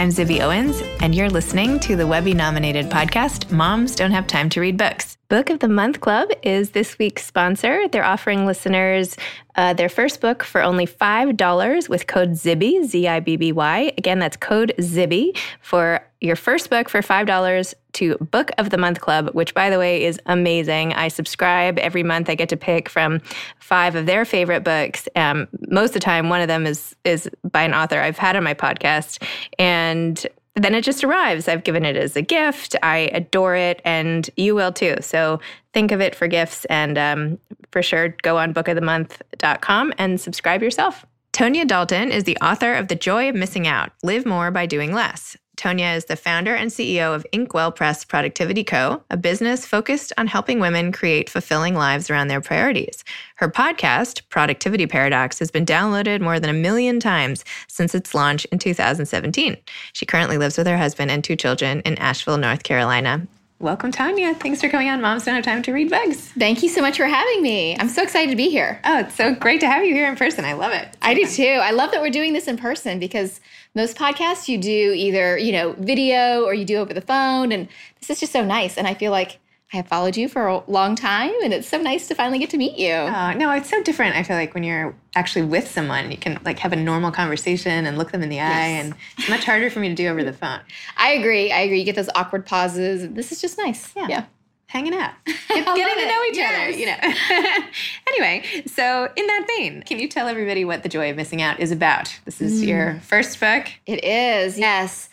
I'm Zibby Owens, and you're listening to the Webby nominated podcast, Moms Don't Have Time to Read Books. Book of the Month Club is this week's sponsor. They're offering listeners uh, their first book for only $5 with code ZIBBY, Z I B B Y. Again, that's code ZIBBY for your first book for $5 to Book of the Month Club, which, by the way, is amazing. I subscribe every month. I get to pick from five of their favorite books. Um, most of the time, one of them is, is by an author I've had on my podcast. And then it just arrives. I've given it as a gift. I adore it, and you will too. So think of it for gifts, and um, for sure, go on bookofthemonth.com and subscribe yourself. Tonya Dalton is the author of The Joy of Missing Out Live More by Doing Less. Tonya is the founder and CEO of Inkwell Press Productivity Co., a business focused on helping women create fulfilling lives around their priorities. Her podcast, Productivity Paradox, has been downloaded more than a million times since its launch in 2017. She currently lives with her husband and two children in Asheville, North Carolina. Welcome, Tonya. Thanks for coming on. Moms don't have time to read books. Thank you so much for having me. I'm so excited to be here. Oh, it's so great to have you here in person. I love it. I do too. I love that we're doing this in person because most podcasts you do either, you know, video or you do over the phone. And this is just so nice. And I feel like I have followed you for a long time and it's so nice to finally get to meet you. Oh, no, it's so different. I feel like when you're actually with someone, you can like have a normal conversation and look them in the eye and it's much harder for me to do over the phone. I agree. I agree. You get those awkward pauses. This is just nice. Yeah. Yeah. Hanging out, getting to know each Yes. other, you know. anyway, so in that vein, can you tell everybody what The Joy of Missing Out is about? This is mm. your first book. It is, yes.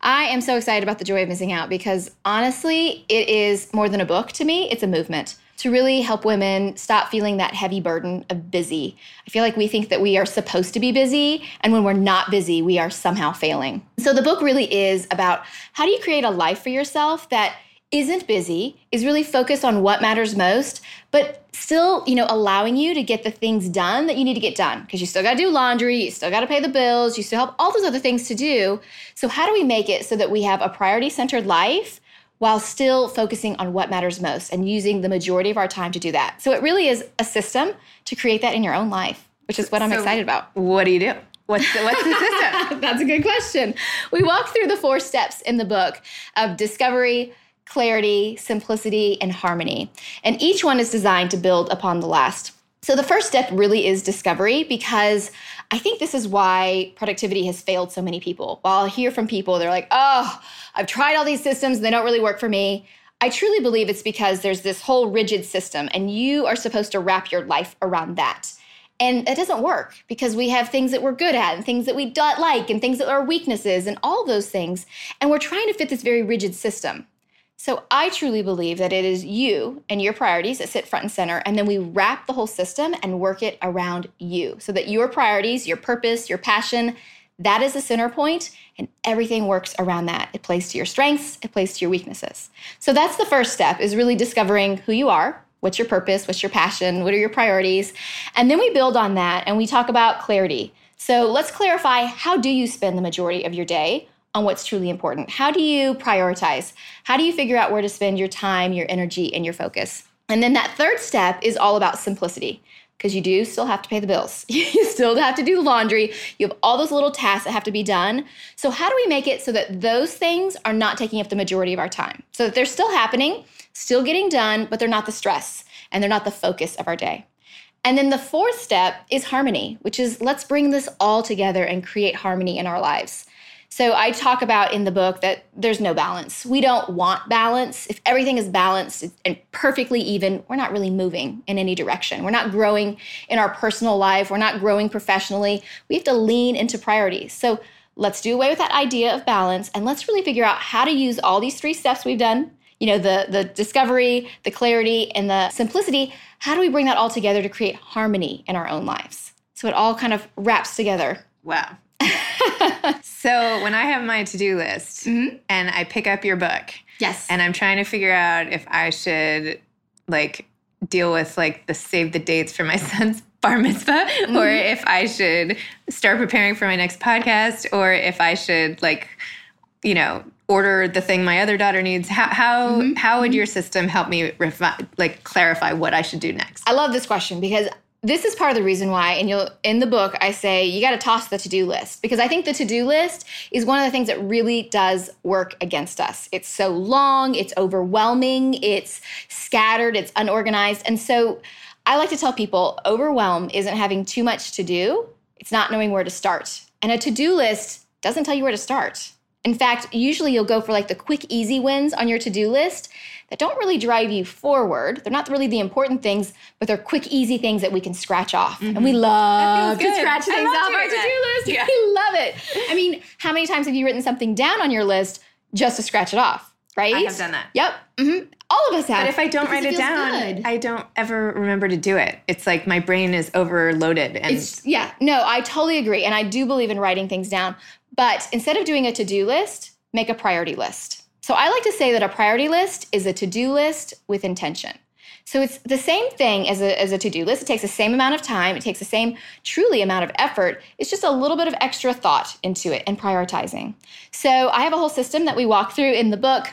I am so excited about The Joy of Missing Out because honestly, it is more than a book to me, it's a movement to really help women stop feeling that heavy burden of busy. I feel like we think that we are supposed to be busy, and when we're not busy, we are somehow failing. So the book really is about how do you create a life for yourself that isn't busy, is really focused on what matters most, but still, you know, allowing you to get the things done that you need to get done because you still got to do laundry, you still got to pay the bills, you still have all those other things to do. So how do we make it so that we have a priority-centered life while still focusing on what matters most and using the majority of our time to do that? So it really is a system to create that in your own life, which is what I'm So excited about. What do you do? What's the, what's the system? That's a good question. We walk through the four steps in the book of discovery, clarity, simplicity, and harmony. And each one is designed to build upon the last. So the first step really is discovery because I think this is why productivity has failed so many people. While I hear from people, they're like, oh, I've tried all these systems and they don't really work for me. I truly believe it's because there's this whole rigid system and you are supposed to wrap your life around that. And it doesn't work because we have things that we're good at and things that we don't like and things that are weaknesses and all those things. And we're trying to fit this very rigid system. So I truly believe that it is you and your priorities that sit front and center. And then we wrap the whole system and work it around you so that your priorities, your purpose, your passion, That is the center point, and everything works around that. It plays to your strengths, it plays to your weaknesses. So that's the first step is really discovering who you are, what's your purpose, what's your passion, what are your priorities, and then we build on that and we talk about clarity. So let's clarify how do you spend the majority of your day on what's truly important? How do you prioritize? How do you figure out where to spend your time, your energy, and your focus? And then that third step is all about simplicity because you do still have to pay the bills. you still have to do laundry. You have all those little tasks that have to be done. So, how do we make it so that those things are not taking up the majority of our time? So that they're still happening, still getting done, but they're not the stress and they're not the focus of our day. And then the fourth step is harmony, which is let's bring this all together and create harmony in our lives. So I talk about in the book that there's no balance. We don't want balance. If everything is balanced and perfectly even, we're not really moving in any direction. We're not growing in our personal life. We're not growing professionally. We have to lean into priorities. So let's do away with that idea of balance and let's really figure out how to use all these three steps we've done you know the the discovery the clarity and the simplicity how do we bring that all together to create harmony in our own lives so it all kind of wraps together wow so when I have my to-do list mm-hmm. and I pick up your book, yes, and I'm trying to figure out if I should like deal with like the save the dates for my son's bar mitzvah, mm-hmm. or if I should start preparing for my next podcast, or if I should like, you know, order the thing my other daughter needs. How how mm-hmm. how would mm-hmm. your system help me refi- like clarify what I should do next? I love this question because this is part of the reason why and you'll in the book i say you got to toss the to-do list because i think the to-do list is one of the things that really does work against us. It's so long it's overwhelming it's scattered it's unorganized. And so i like to tell people overwhelm isn't having too much to do it's not knowing where to start. And a to-do list doesn't tell you where to start. In fact usually you'll go for like the quick easy wins on your to-do list that don't really drive you forward. They're not really the important things, but they're quick, easy things that we can scratch off. Mm-hmm. And we mm-hmm. love to scratch things off our to do list. Yeah. We love it. I mean, how many times have you written something down on your list just to scratch it off? Right? I have done that. Yep. Mm-hmm. All of us have. But if I don't write it, it down, good. I don't ever remember to do it. It's like my brain is overloaded. And it's, yeah, no, I totally agree. And I do believe in writing things down. But instead of doing a to do list, make a priority list. So I like to say that a priority list is a to do list with intention. So it's the same thing as a, as a to do list. It takes the same amount of time, it takes the same truly amount of effort. It's just a little bit of extra thought into it and prioritizing. So I have a whole system that we walk through in the book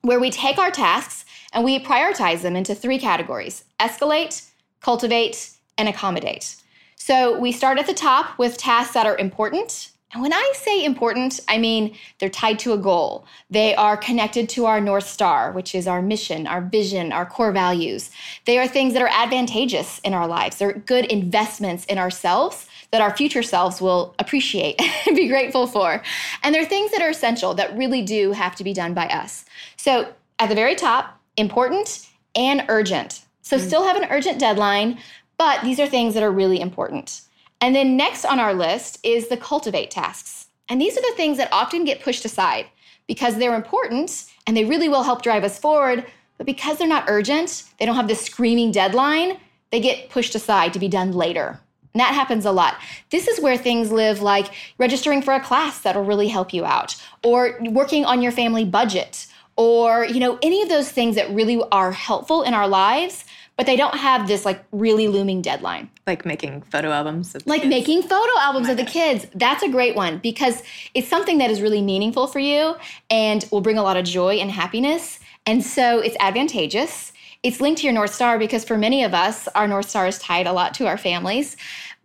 where we take our tasks and we prioritize them into three categories escalate, cultivate, and accommodate. So we start at the top with tasks that are important and when I say important, I mean they're tied to a goal. They are connected to our North Star, which is our mission, our vision, our core values. They are things that are advantageous in our lives. They're good investments in ourselves that our future selves will appreciate and be grateful for. And they're things that are essential that really do have to be done by us. So at the very top, important and urgent. So mm. still have an urgent deadline, but these are things that are really important. And then next on our list is the cultivate tasks. And these are the things that often get pushed aside because they're important and they really will help drive us forward. But because they're not urgent, they don't have this screaming deadline, they get pushed aside to be done later. And that happens a lot. This is where things live like registering for a class that'll really help you out, or working on your family budget, or you know, any of those things that really are helpful in our lives but they don't have this like really looming deadline. Like making photo albums. like kids. making photo albums of the kids. That's a great one because it's something that is really meaningful for you and will bring a lot of joy and happiness. And so it's advantageous. It's linked to your North Star because for many of us, our North Star is tied a lot to our families.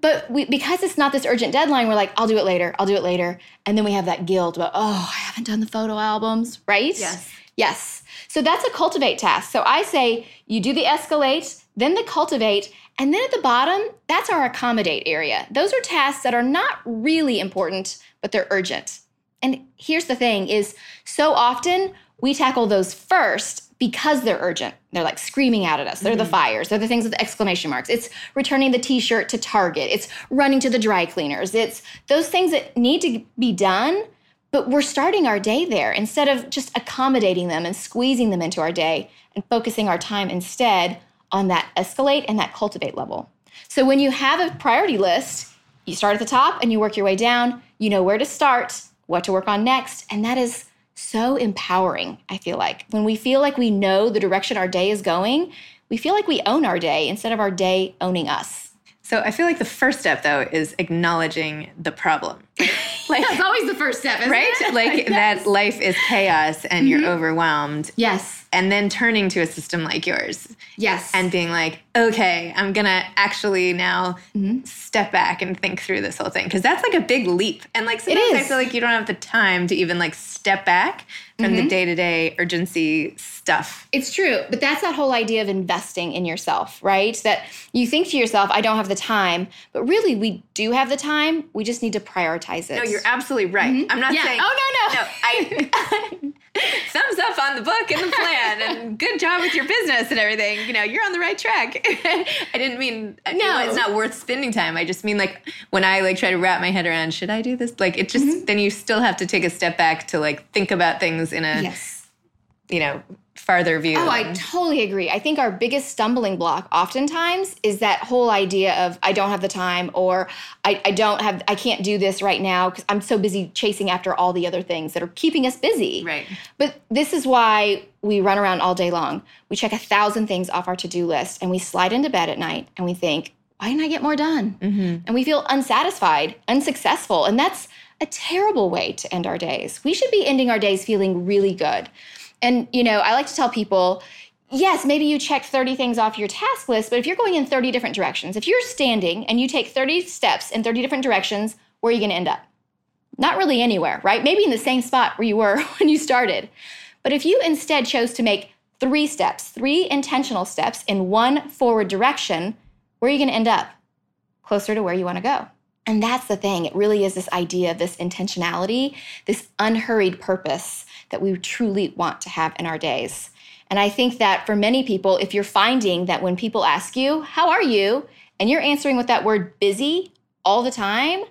But we, because it's not this urgent deadline, we're like, I'll do it later, I'll do it later. And then we have that guilt about, oh, I haven't done the photo albums, right? Yes. Yes. So that's a cultivate task. So I say you do the escalate, then the cultivate, and then at the bottom, that's our accommodate area. Those are tasks that are not really important, but they're urgent. And here's the thing is so often we tackle those first because they're urgent. They're like screaming out at us. They're mm-hmm. the fires. They're the things with the exclamation marks. It's returning the t-shirt to Target. It's running to the dry cleaners. It's those things that need to be done but we're starting our day there instead of just accommodating them and squeezing them into our day and focusing our time instead on that escalate and that cultivate level. So when you have a priority list, you start at the top and you work your way down. You know where to start, what to work on next. And that is so empowering, I feel like. When we feel like we know the direction our day is going, we feel like we own our day instead of our day owning us. So I feel like the first step though is acknowledging the problem. Like That's always the first step, right? It? Like yes. that life is chaos and mm-hmm. you're overwhelmed. Yes and then turning to a system like yours. Yes. And being like, okay, I'm going to actually now mm-hmm. step back and think through this whole thing. Cause that's like a big leap. And like sometimes I feel like you don't have the time to even like step back from mm-hmm. the day to day urgency stuff. It's true. But that's that whole idea of investing in yourself, right? That you think to yourself, I don't have the time. But really, we do you have the time. We just need to prioritize it. No, you're absolutely right. Mm-hmm. I'm not yeah. saying. Oh, no, no. No, I. thumbs up on the book and the plan and good job with your business and everything. You know, you're on the right track. I didn't mean no, it's not worth spending time. I just mean like when I like try to wrap my head around, should I do this? Like it just mm-hmm. then you still have to take a step back to like think about things in a yes. you know, farther view. Oh, I totally agree. I think our biggest stumbling block oftentimes is that whole idea of I don't have the time or I, I don't have I can't do this right now because I'm so busy chasing after all the other things that are keeping us busy. Right. But this is why we run around all day long. We check a thousand things off our to-do list and we slide into bed at night and we think, why didn't I get more done? Mm-hmm. And we feel unsatisfied, unsuccessful. And that's a terrible way to end our days. We should be ending our days feeling really good. And, you know, I like to tell people, yes, maybe you check 30 things off your task list, but if you're going in 30 different directions, if you're standing and you take 30 steps in 30 different directions, where are you going to end up? Not really anywhere, right? Maybe in the same spot where you were when you started. But if you instead chose to make three steps, three intentional steps in one forward direction, where are you going to end up? Closer to where you want to go. And that's the thing. It really is this idea of this intentionality, this unhurried purpose that we truly want to have in our days. And I think that for many people, if you're finding that when people ask you, How are you? and you're answering with that word busy all the time,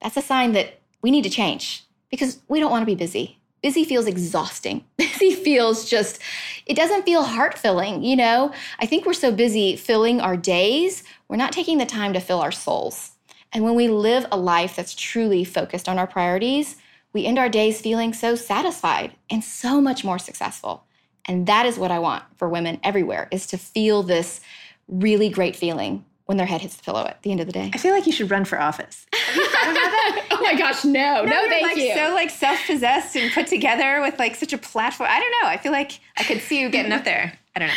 that's a sign that we need to change because we don't want to be busy. Busy feels exhausting. Busy feels just, it doesn't feel heart filling, you know? I think we're so busy filling our days, we're not taking the time to fill our souls. And when we live a life that's truly focused on our priorities, we end our days feeling so satisfied and so much more successful. And that is what I want for women everywhere is to feel this really great feeling when their head hits the pillow at the end of the day. I feel like you should run for office. Have you thought about that? oh my gosh, no. No, no thank like you. So like self-possessed and put together with like such a platform. I don't know. I feel like I could see you getting up there. I don't know.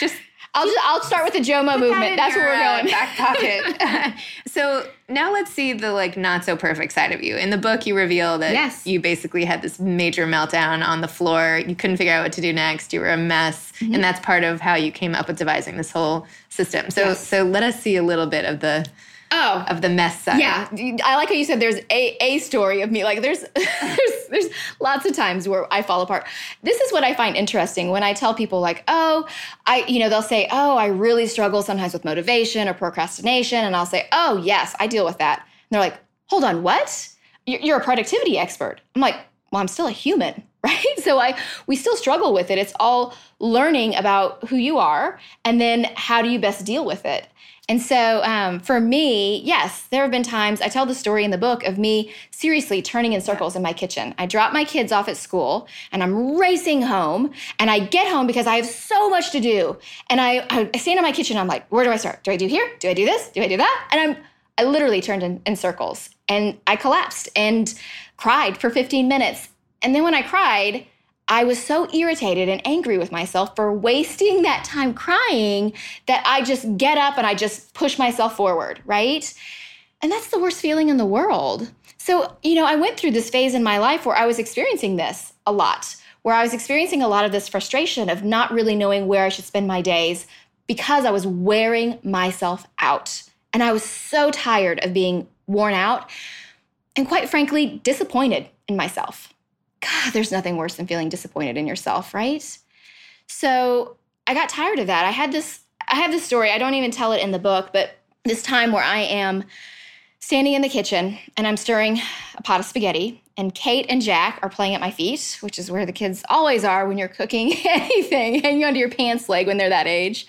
Just I'll just I'll start with the Jomo movement. That's your, where we're going. Uh, back pocket. so now let's see the like not so perfect side of you. In the book, you reveal that yes. you basically had this major meltdown on the floor. You couldn't figure out what to do next. You were a mess, mm-hmm. and that's part of how you came up with devising this whole system. So yes. so let us see a little bit of the oh of the mess side. Yeah, I like how you said there's a a story of me. Like there's there's there's lots of times where I fall apart. This is what I find interesting when I tell people like, oh, I you know they'll say, oh, I really struggle sometimes with motivation or procrastination, and I'll say, oh yes, I deal with that. And they're like, hold on, what? You're a productivity expert. I'm like, well, I'm still a human, right? So I we still struggle with it. It's all learning about who you are and then how do you best deal with it. And so um, for me, yes, there have been times I tell the story in the book of me seriously turning in circles in my kitchen. I drop my kids off at school and I'm racing home. And I get home because I have so much to do. And I, I stand in my kitchen. I'm like, where do I start? Do I do here? Do I do this? Do I do that? And I'm I literally turned in, in circles and I collapsed and cried for 15 minutes. And then when I cried, I was so irritated and angry with myself for wasting that time crying that I just get up and I just push myself forward, right? And that's the worst feeling in the world. So, you know, I went through this phase in my life where I was experiencing this a lot, where I was experiencing a lot of this frustration of not really knowing where I should spend my days because I was wearing myself out. And I was so tired of being worn out and, quite frankly, disappointed in myself. God, there's nothing worse than feeling disappointed in yourself, right? So I got tired of that. I had this, I have this story. I don't even tell it in the book, but this time where I am standing in the kitchen and I'm stirring a pot of spaghetti, and Kate and Jack are playing at my feet, which is where the kids always are when you're cooking anything, hanging onto your pants leg when they're that age.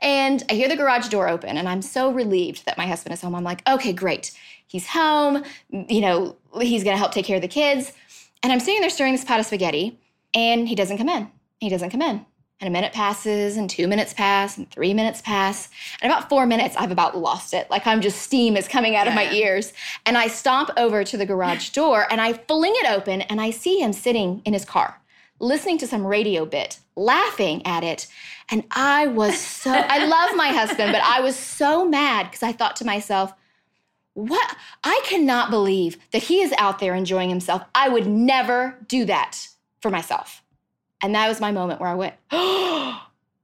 And I hear the garage door open, and I'm so relieved that my husband is home. I'm like, okay, great He's home, you know, he's going to help take care of the kids. And I'm sitting there stirring this pot of spaghetti, and he doesn't come in. He doesn't come in. And a minute passes, and two minutes pass, and three minutes pass. And about four minutes, I've about lost it. Like I'm just steam is coming out of my ears. And I stomp over to the garage door and I fling it open, and I see him sitting in his car, listening to some radio bit, laughing at it. And I was so, I love my husband, but I was so mad because I thought to myself, what? I cannot believe that he is out there enjoying himself. I would never do that for myself. And that was my moment where I went,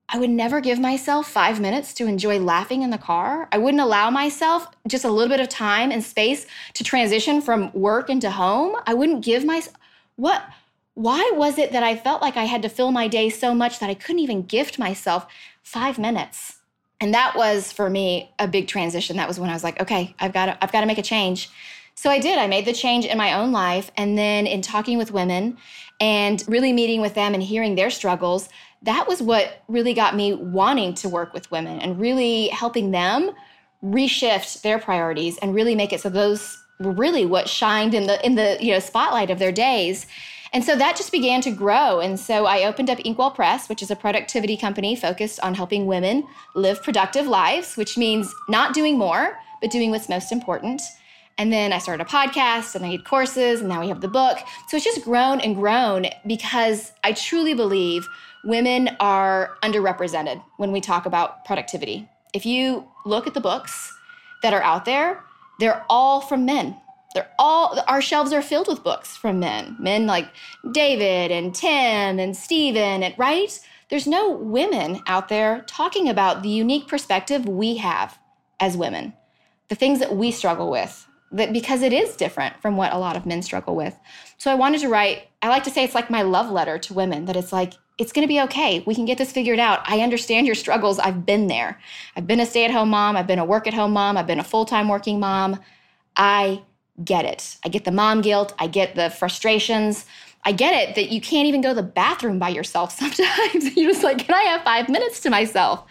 I would never give myself five minutes to enjoy laughing in the car. I wouldn't allow myself just a little bit of time and space to transition from work into home. I wouldn't give myself, what? Why was it that I felt like I had to fill my day so much that I couldn't even gift myself five minutes? And that was for me a big transition. That was when I was like, okay, I've got to, I've got to make a change. So I did. I made the change in my own life. And then in talking with women and really meeting with them and hearing their struggles, that was what really got me wanting to work with women and really helping them reshift their priorities and really make it so those were really what shined in the in the you know spotlight of their days and so that just began to grow. And so I opened up Inkwell Press, which is a productivity company focused on helping women live productive lives, which means not doing more, but doing what's most important. And then I started a podcast and I did courses, and now we have the book. So it's just grown and grown because I truly believe women are underrepresented when we talk about productivity. If you look at the books that are out there, they're all from men. They're all our shelves are filled with books from men. Men like David and Tim and Stephen and right? There's no women out there talking about the unique perspective we have as women. The things that we struggle with. That because it is different from what a lot of men struggle with. So I wanted to write, I like to say it's like my love letter to women that it's like it's going to be okay. We can get this figured out. I understand your struggles. I've been there. I've been a stay at home mom. I've been a work at home mom. I've been a full time working mom. I get it. I get the mom guilt. I get the frustrations. I get it that you can't even go to the bathroom by yourself sometimes. You're just like, can I have five minutes to myself?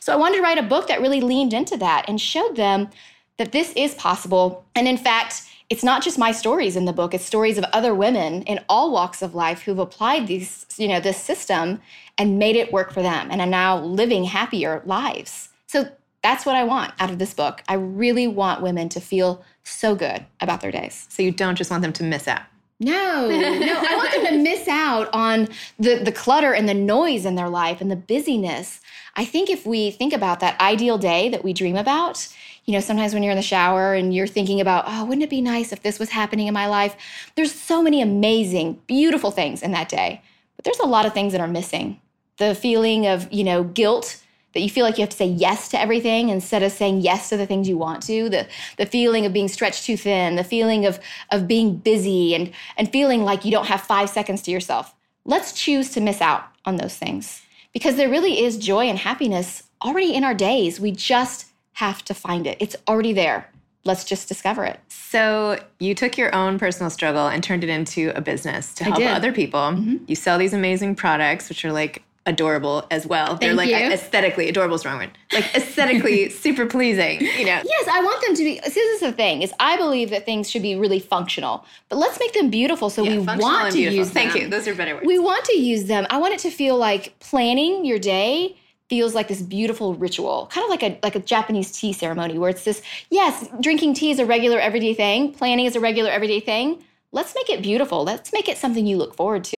So I wanted to write a book that really leaned into that and showed them that this is possible. And in fact, it's not just my stories in the book, it's stories of other women in all walks of life who've applied these, you know, this system and made it work for them and are now living happier lives. So that's what I want out of this book. I really want women to feel so good about their days. So you don't just want them to miss out. No, no, I want them to miss out on the, the clutter and the noise in their life and the busyness. I think if we think about that ideal day that we dream about, you know, sometimes when you're in the shower and you're thinking about, oh, wouldn't it be nice if this was happening in my life? There's so many amazing, beautiful things in that day, but there's a lot of things that are missing. The feeling of, you know, guilt that you feel like you have to say yes to everything instead of saying yes to the things you want to. The the feeling of being stretched too thin the feeling of of being busy and and feeling like you don't have 5 seconds to yourself. Let's choose to miss out on those things because there really is joy and happiness already in our days. We just have to find it. It's already there. Let's just discover it. So you took your own personal struggle and turned it into a business to help other people. Mm-hmm. you sell these amazing products which are like adorable as well. Thank They're like you. aesthetically adorable is wrong word. Like aesthetically super pleasing, you know. Yes, I want them to be. This is the thing: is I believe that things should be really functional, but let's make them beautiful. So Yeah, we want to beautiful. use them. Thank you. Those are better words. We want to use them. I want it to feel like planning your day feels like this beautiful ritual, kind of like a like a Japanese tea ceremony, where it's this. Yes, drinking tea is a regular everyday thing. Planning is a regular everyday thing. Let's make it beautiful. Let's make it something you look forward to.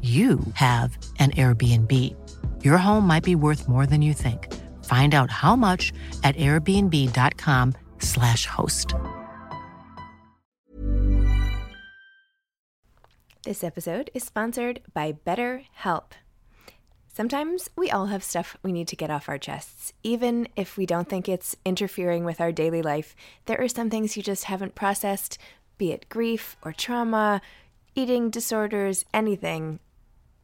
you have an Airbnb. Your home might be worth more than you think. Find out how much at airbnb.com/slash host. This episode is sponsored by BetterHelp. Sometimes we all have stuff we need to get off our chests. Even if we don't think it's interfering with our daily life, there are some things you just haven't processed, be it grief or trauma, eating disorders, anything.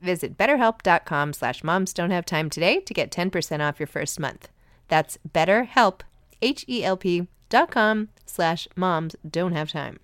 Visit betterhelp.com slash moms don't have time today to get 10% off your first month. That's betterhelp, H-E-L-P dot com slash moms don't have time.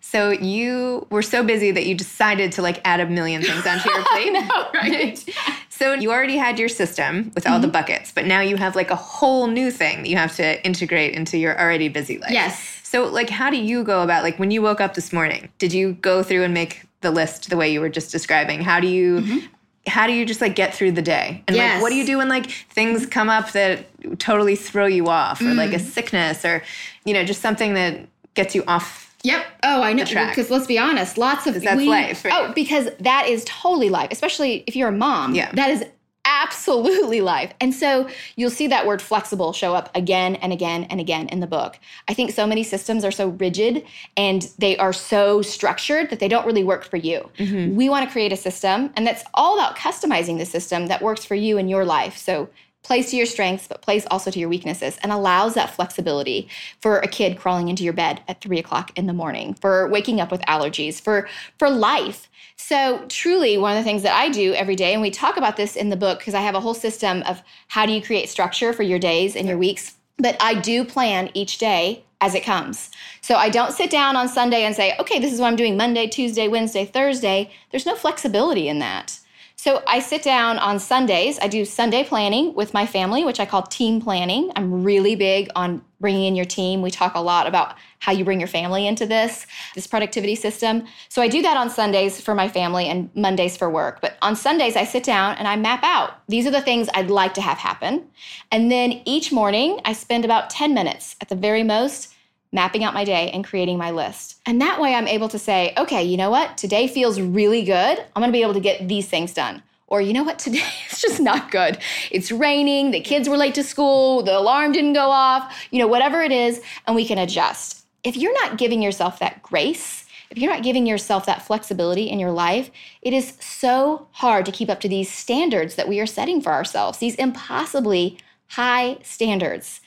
So you were so busy that you decided to like add a million things onto your plate. know, right? so you already had your system with all the mm-hmm. buckets, but now you have like a whole new thing that you have to integrate into your already busy life. Yes. So like how do you go about like when you woke up this morning, did you go through and make the list the way you were just describing? How do you mm-hmm. how do you just like get through the day? And like what do you do when like things come up that totally throw you off or like a mm. sickness or you know just something that gets you off Yep. Oh, I know. Because let's be honest, lots of that's life, right? Oh, because that is totally life, especially if you're a mom. Yeah. That is absolutely life. And so you'll see that word flexible show up again and again and again in the book. I think so many systems are so rigid and they are so structured that they don't really work for you. Mm-hmm. We want to create a system, and that's all about customizing the system that works for you in your life. So plays to your strengths, but plays also to your weaknesses and allows that flexibility for a kid crawling into your bed at three o'clock in the morning, for waking up with allergies, for for life. So truly one of the things that I do every day, and we talk about this in the book because I have a whole system of how do you create structure for your days and your weeks. But I do plan each day as it comes. So I don't sit down on Sunday and say, okay, this is what I'm doing Monday, Tuesday, Wednesday, Thursday. There's no flexibility in that. So I sit down on Sundays. I do Sunday planning with my family, which I call team planning. I'm really big on bringing in your team. We talk a lot about how you bring your family into this, this productivity system. So I do that on Sundays for my family and Mondays for work. But on Sundays, I sit down and I map out these are the things I'd like to have happen. And then each morning, I spend about 10 minutes at the very most mapping out my day and creating my list. And that way I'm able to say, okay, you know what? Today feels really good. I'm gonna be able to get these things done. Or you know what? Today it's just not good. It's raining, the kids were late to school, the alarm didn't go off, you know, whatever it is, and we can adjust. If you're not giving yourself that grace, if you're not giving yourself that flexibility in your life, it is so hard to keep up to these standards that we are setting for ourselves, these impossibly high standards.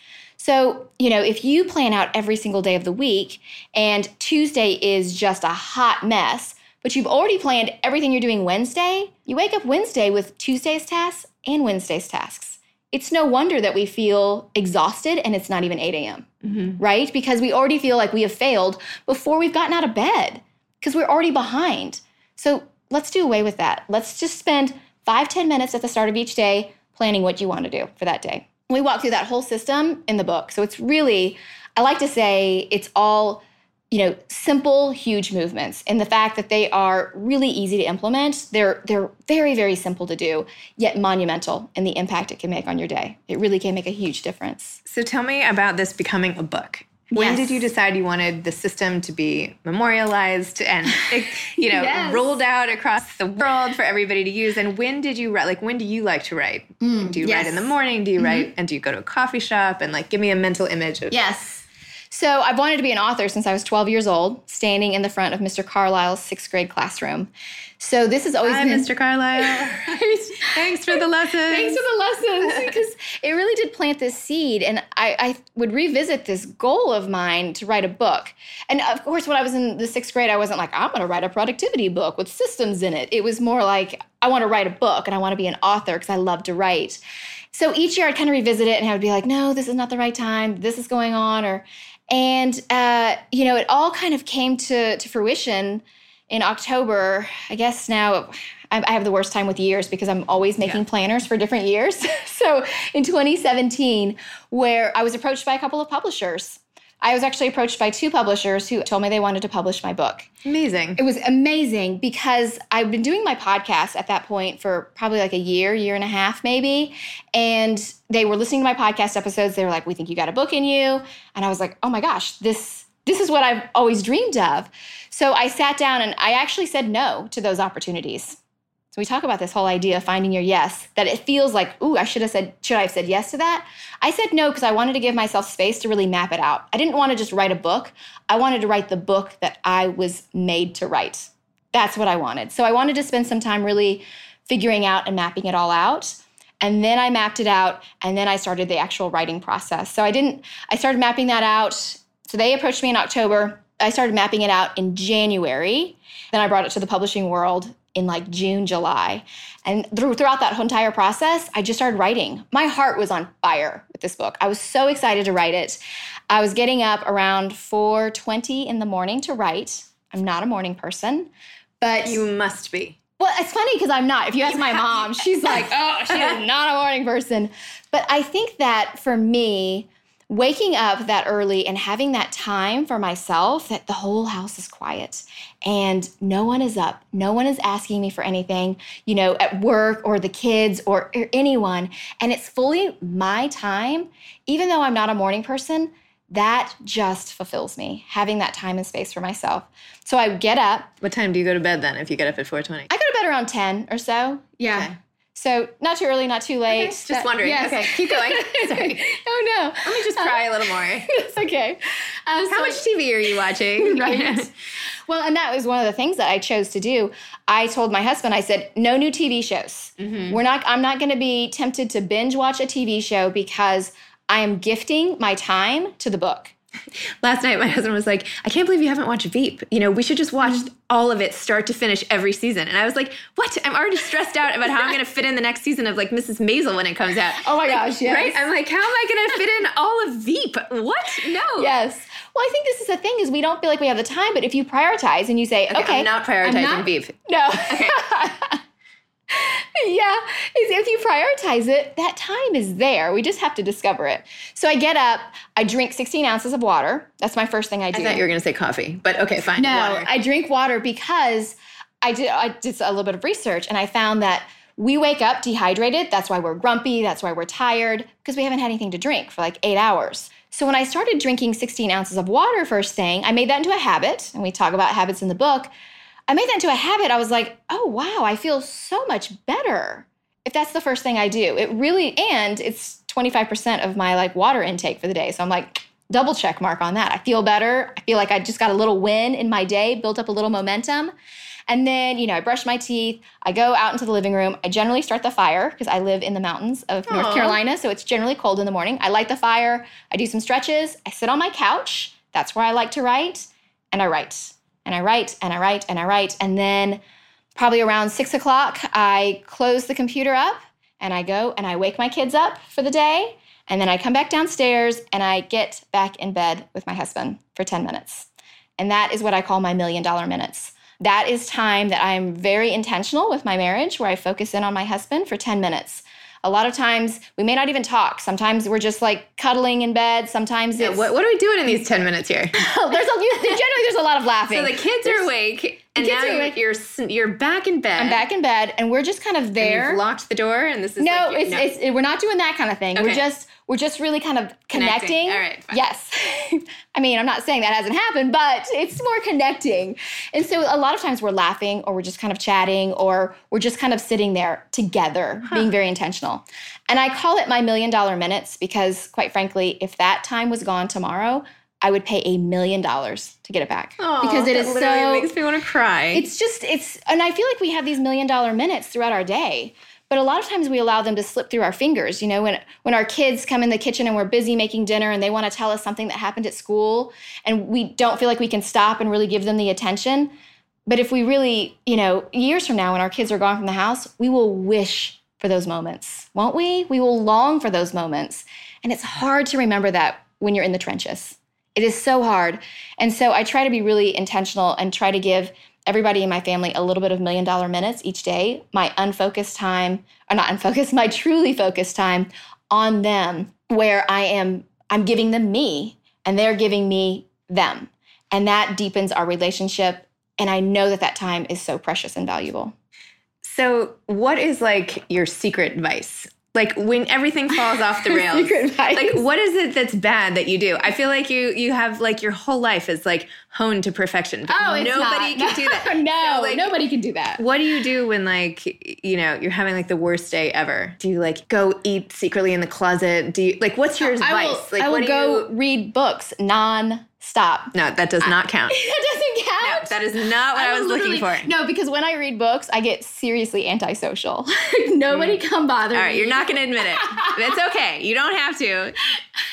So, you know, if you plan out every single day of the week and Tuesday is just a hot mess, but you've already planned everything you're doing Wednesday, you wake up Wednesday with Tuesday's tasks and Wednesday's tasks. It's no wonder that we feel exhausted and it's not even 8 a.m., mm-hmm. right? Because we already feel like we have failed before we've gotten out of bed because we're already behind. So let's do away with that. Let's just spend five, 10 minutes at the start of each day planning what you want to do for that day. We walk through that whole system in the book. So it's really, I like to say it's all, you know, simple, huge movements and the fact that they are really easy to implement. They're they're very, very simple to do, yet monumental in the impact it can make on your day. It really can make a huge difference. So tell me about this becoming a book. When Yes. did you decide you wanted the system to be memorialized and you know Yes. rolled out across the world for everybody to use? And when did you write? Like when do you like to write? do you write Mm, yes. Mm-hmm. in the morning? Do you write and do you go to a coffee shop and like give me a mental image of Yes. So I've wanted to be an author since I was 12 years old, standing in the front of Mr. Carlisle's sixth grade classroom. So this is always Hi, been Mr. Carlisle. Thanks for the lessons. Thanks for the lessons because it really did plant this seed. And I, I would revisit this goal of mine to write a book. And of course, when I was in the sixth grade, I wasn't like, I'm going to write a productivity book with systems in it. It was more like, I want to write a book and I want to be an author because I love to write. So each year I'd kind of revisit it and I would be like, no, this is not the right time. This is going on. Or, and, uh, you know, it all kind of came to, to fruition in October, I guess now I I have the worst time with years because I'm always making planners for different years. so in 2017, where I was approached by a couple of publishers, I was actually approached by two publishers who told me they wanted to publish my book. Amazing. It was amazing because I've been doing my podcast at that point for probably like a year, year and a half, maybe. And they were listening to my podcast episodes. They were like, "We think you got a book in you," and I was like, "Oh my gosh, this this is what I've always dreamed of." So I sat down and I actually said no to those opportunities. So we talk about this whole idea of finding your yes, that it feels like, ooh, I should have said, should I have said yes to that? I said no because I wanted to give myself space to really map it out. I didn't want to just write a book. I wanted to write the book that I was made to write. That's what I wanted. So I wanted to spend some time really figuring out and mapping it all out. And then I mapped it out and then I started the actual writing process. So I didn't, I started mapping that out. So they approached me in October. I started mapping it out in January. Then I brought it to the publishing world in like June, July. And through, throughout that whole entire process, I just started writing. My heart was on fire with this book. I was so excited to write it. I was getting up around 4:20 in the morning to write. I'm not a morning person, but You must be. well, it's funny because I'm not. If you ask my mom, she's like, oh, she is not a morning person. But I think that for me, waking up that early and having that time for myself, that the whole house is quiet and no one is up, no one is asking me for anything, you know, at work or the kids or, or anyone, and it's fully my time, even though I'm not a morning person. That just fulfills me, having that time and space for myself. So I get up, What time do you go to bed then if you get up at 420? I go to bed around 10 or so. Yeah. Okay. So not too early, not too late. just wondering. Okay, keep going. Sorry. oh no. Let me just cry a little more. It's okay. Um, How so- much TV are you watching? right? well, and that was one of the things that I chose to do. I told my husband, I said, no new TV shows. Mm-hmm. We're not. I'm not going to be tempted to binge watch a TV show because I am gifting my time to the book. Last night, my husband was like, I can't believe you haven't watched Veep. You know, we should just watch all of it start to finish every season. And I was like, what? I'm already stressed out about how I'm going to fit in the next season of like Mrs. Maisel when it comes out. Oh my Like, gosh, yes. Right? I'm like, how am I going to fit in all of Veep? What? No. Yes. Well, I think this is the thing is we don't feel like we have the time, but if you prioritize and you say, okay, I'm not prioritizing Veep. No. yeah. is If you prioritize it, that time is there. We just have to discover it. So I get up, I drink 16 ounces of water. That's my first thing I do. I thought you were going to say coffee, but okay, fine. No, Water. I drink water because I did I did a little bit of research and I found that we wake up dehydrated. That's why we're grumpy. That's why we're tired because we haven't had anything to drink for like eight hours. So when I started drinking 16 ounces of water first thing, I made that into a habit, and we talk about habits in the book. I made that into a habit. I was like, oh wow, I feel so much better if that's the first thing I do. It really and it's 25% of my like water intake for the day. So I'm like double check mark on that. I feel better. I feel like I just got a little win in my day, built up a little momentum. And then, you know, I brush my teeth. I go out into the living room. I generally start the fire because I live in the mountains of North Carolina. So it's generally cold in the morning. I light the fire. I do some stretches. I sit on my couch. That's where I like to write. And I write. And I write and I write and I write. And then probably around six o'clock, I close the computer up and I go and I wake my kids up for the day. And then I come back downstairs and I get back in bed with my husband for 10 minutes. And that is what I call my million dollar minutes. That is time that I'm very intentional with my marriage, where I focus in on my husband for 10 minutes. A lot of times we may not even talk. Sometimes we're just like cuddling in bed. Sometimes Yeah, it's what, what are we doing in these 10 minutes here? Oh, there's a, you- generally there's a lot of laughing. So the kids are awake, and now you're, you're you're back in bed. I'm back in bed and we're just kind of and there. You've locked the door, and this is no, like, it's, no. it's we're not doing that kind of thing. We're just we're just really kind of Connecting. connecting. All right, fine. Yes. I mean, I'm not saying that hasn't happened, but it's more connecting. And so a lot of times we're laughing or we're just kind of chatting or we're just kind of sitting there together, being very intentional. And I call it my million dollar minutes because quite frankly, if that time was gone tomorrow, I would pay a million dollars to get it back. Aw, because it is so makes me want to cry. it's just it's and i feel like we have these million dollar minutes throughout our day but a lot of times we allow them to slip through our fingers you know when when our kids come in the kitchen and we're busy making dinner and they want to tell us something that happened at school and we don't feel like we can stop and really give them the attention. But if we really you know years from now when our kids are gone from the house we will wish for those moments won't we? We will long for those moments. And it's hard to remember that when you're in the trenches. It is so hard. And so I try to be really intentional and try to give everybody in my family a little bit of million dollar minutes each day, my unfocused time, or not unfocused, my truly focused time on them where I am I'm giving them me and they're giving me them. And that deepens our relationship and I know that that time is so precious and valuable. so, what is like your secret advice? Like when everything falls off the rails. Like what is it that's bad that you do? I feel like you you have like your whole life is like honed to perfection. But Oh, it's nobody not. can do that. no, So, like, nobody can do that. What do you do when like you know you're having like the worst day ever? Do you like go eat secretly in the closet? Do you like what's your advice? Will, like I will go you read books non-stop. No, that does not count. that doesn't count. No, that is not what I, was looking for. No, because when I read books, I get seriously antisocial. Nobody come bother Mm. All right, me. you're not going to admit it. That's okay. You don't have to.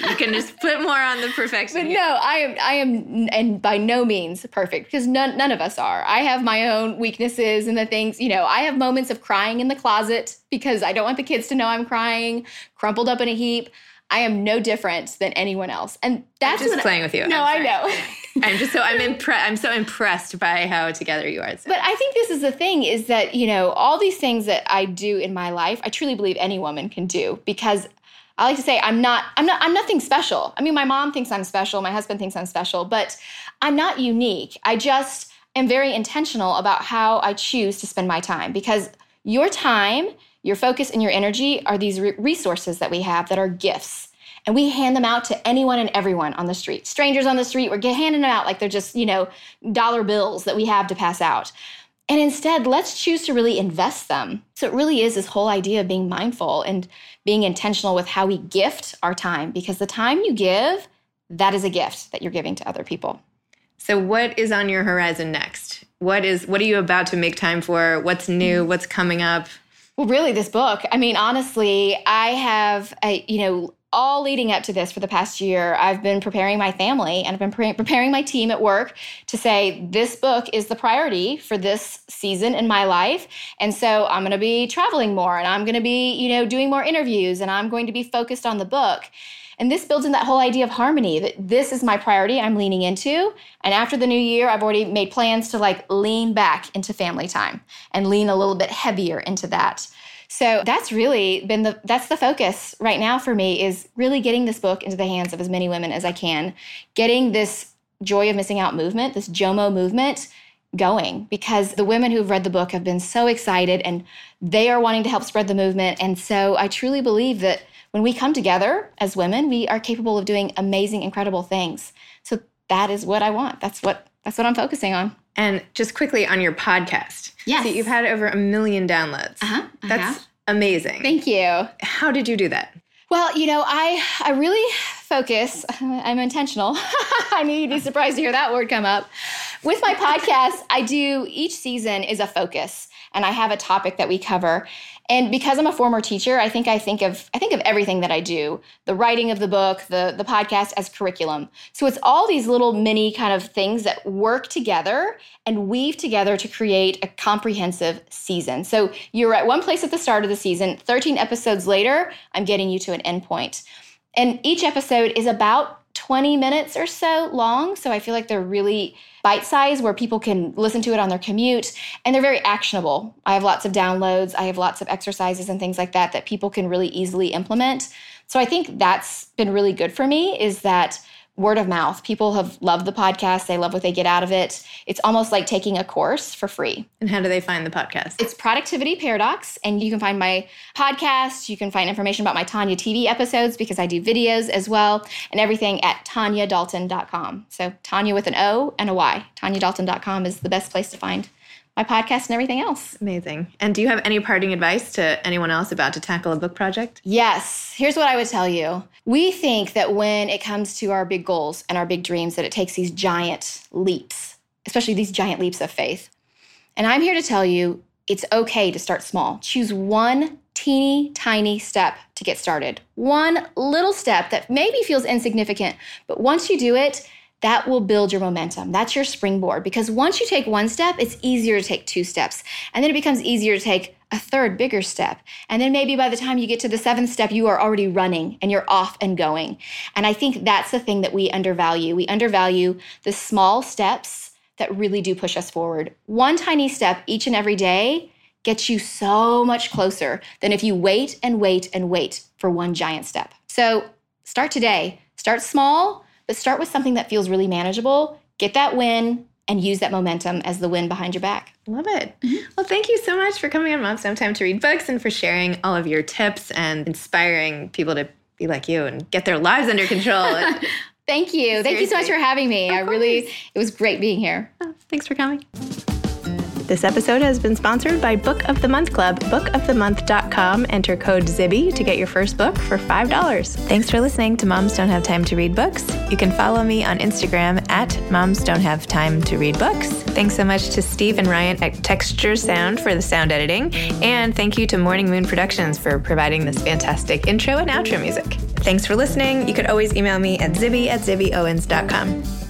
You can just put more on the perfection. But here. no, I am I am and by no means perfect because none none of us are. I have my own weaknesses and the things, you know, I have moments of crying in the closet because I don't want the kids to know I'm crying, crumpled up in a heap. I am no different than anyone else. And that's just what I- playing with you. No, I I'm know. I'm just so I'm impressed. I'm so impressed by how together you are. So- But I think this is the thing is that, you know, all these things that I do in my life, I truly believe any woman can do because I like to say I'm not I'm not I'm nothing special. I mean, my mom thinks I'm special, my husband thinks I'm special, but I'm not unique. I just am very intentional about how I choose to spend my time because your time, your focus and your energy are these re- resources that we have that are gifts. And we hand them out to anyone and everyone on the street. Strangers on the street, we're handing them out like they're just, you know, dollar bills that we have to pass out. And instead, let's choose to really invest them. So it really is this whole idea of being mindful and being intentional with how we gift our time because the time you give, that is a gift that you're giving to other people. So what is on your horizon next? What is what are you about to make time for? What's new? Mm-hmm. What's coming up? Well, really, this book, I mean, honestly, I have, a, you know, all leading up to this for the past year, I've been preparing my family and I've been pre- preparing my team at work to say this book is the priority for this season in my life. And so I'm going to be traveling more and I'm going to be, you know, doing more interviews and I'm going to be focused on the book. And this builds in that whole idea of harmony that this is my priority I'm leaning into. And after the new year, I've already made plans to like lean back into family time and lean a little bit heavier into that. So that's really been the that's the focus right now for me is really getting this book into the hands of as many women as I can, getting this joy of missing out movement, this JOMO movement going because the women who've read the book have been so excited and they are wanting to help spread the movement and so I truly believe that when we come together as women, we are capable of doing amazing incredible things. So that is what I want. That's what that's what I'm focusing on. And just quickly on your podcast. Yes. So you've had over a million downloads. Uh-huh, I That's have. amazing. Thank you. How did you do that? Well, you know, I I really focus. I'm intentional. I knew you'd be surprised to hear that word come up. With my podcast, I do each season is a focus, and I have a topic that we cover. And because I'm a former teacher, I think I think of I think of everything that I do, the writing of the book, the the podcast as curriculum. So it's all these little mini kind of things that work together and weave together to create a comprehensive season. So you're at one place at the start of the season, 13 episodes later, I'm getting you to an endpoint. And each episode is about 20 minutes or so long. So I feel like they're really bite sized where people can listen to it on their commute and they're very actionable. I have lots of downloads, I have lots of exercises and things like that that people can really easily implement. So I think that's been really good for me is that word of mouth. People have loved the podcast. They love what they get out of it. It's almost like taking a course for free. And how do they find the podcast? It's Productivity Paradox. And you can find my podcast. You can find information about my Tonya TV episodes because I do videos as well and everything at tonyadalton.com. So Tonya with an O and a Y. Tonyadalton.com is the best place to find my podcast and everything else. Amazing. And do you have any parting advice to anyone else about to tackle a book project? Yes. Here's what I would tell you. We think that when it comes to our big goals and our big dreams that it takes these giant leaps, especially these giant leaps of faith. And I'm here to tell you it's okay to start small. Choose one teeny tiny step to get started. One little step that maybe feels insignificant, but once you do it, that will build your momentum. That's your springboard because once you take one step, it's easier to take two steps. And then it becomes easier to take a third, bigger step. And then maybe by the time you get to the seventh step, you are already running and you're off and going. And I think that's the thing that we undervalue. We undervalue the small steps that really do push us forward. One tiny step each and every day gets you so much closer than if you wait and wait and wait for one giant step. So start today. Start small but start with something that feels really manageable, get that win, and use that momentum as the win behind your back. Love it. Mm-hmm. Well, thank you so much for coming on Moms Time to Read Books and for sharing all of your tips and inspiring people to be like you and get their lives under control. thank you. Seriously. Thank you so much for having me. Of I course. really, it was great being here. Oh, thanks for coming. This episode has been sponsored by Book of the Month Club. Bookofthemonth.com. Enter code ZIBBY to get your first book for $5. Thanks for listening to Moms Don't Have Time to Read Books. You can follow me on Instagram at Moms Don't Have Time to Read Books. Thanks so much to Steve and Ryan at Texture Sound for the sound editing. And thank you to Morning Moon Productions for providing this fantastic intro and outro music. Thanks for listening. You could always email me at zibby at zibbyowens.com.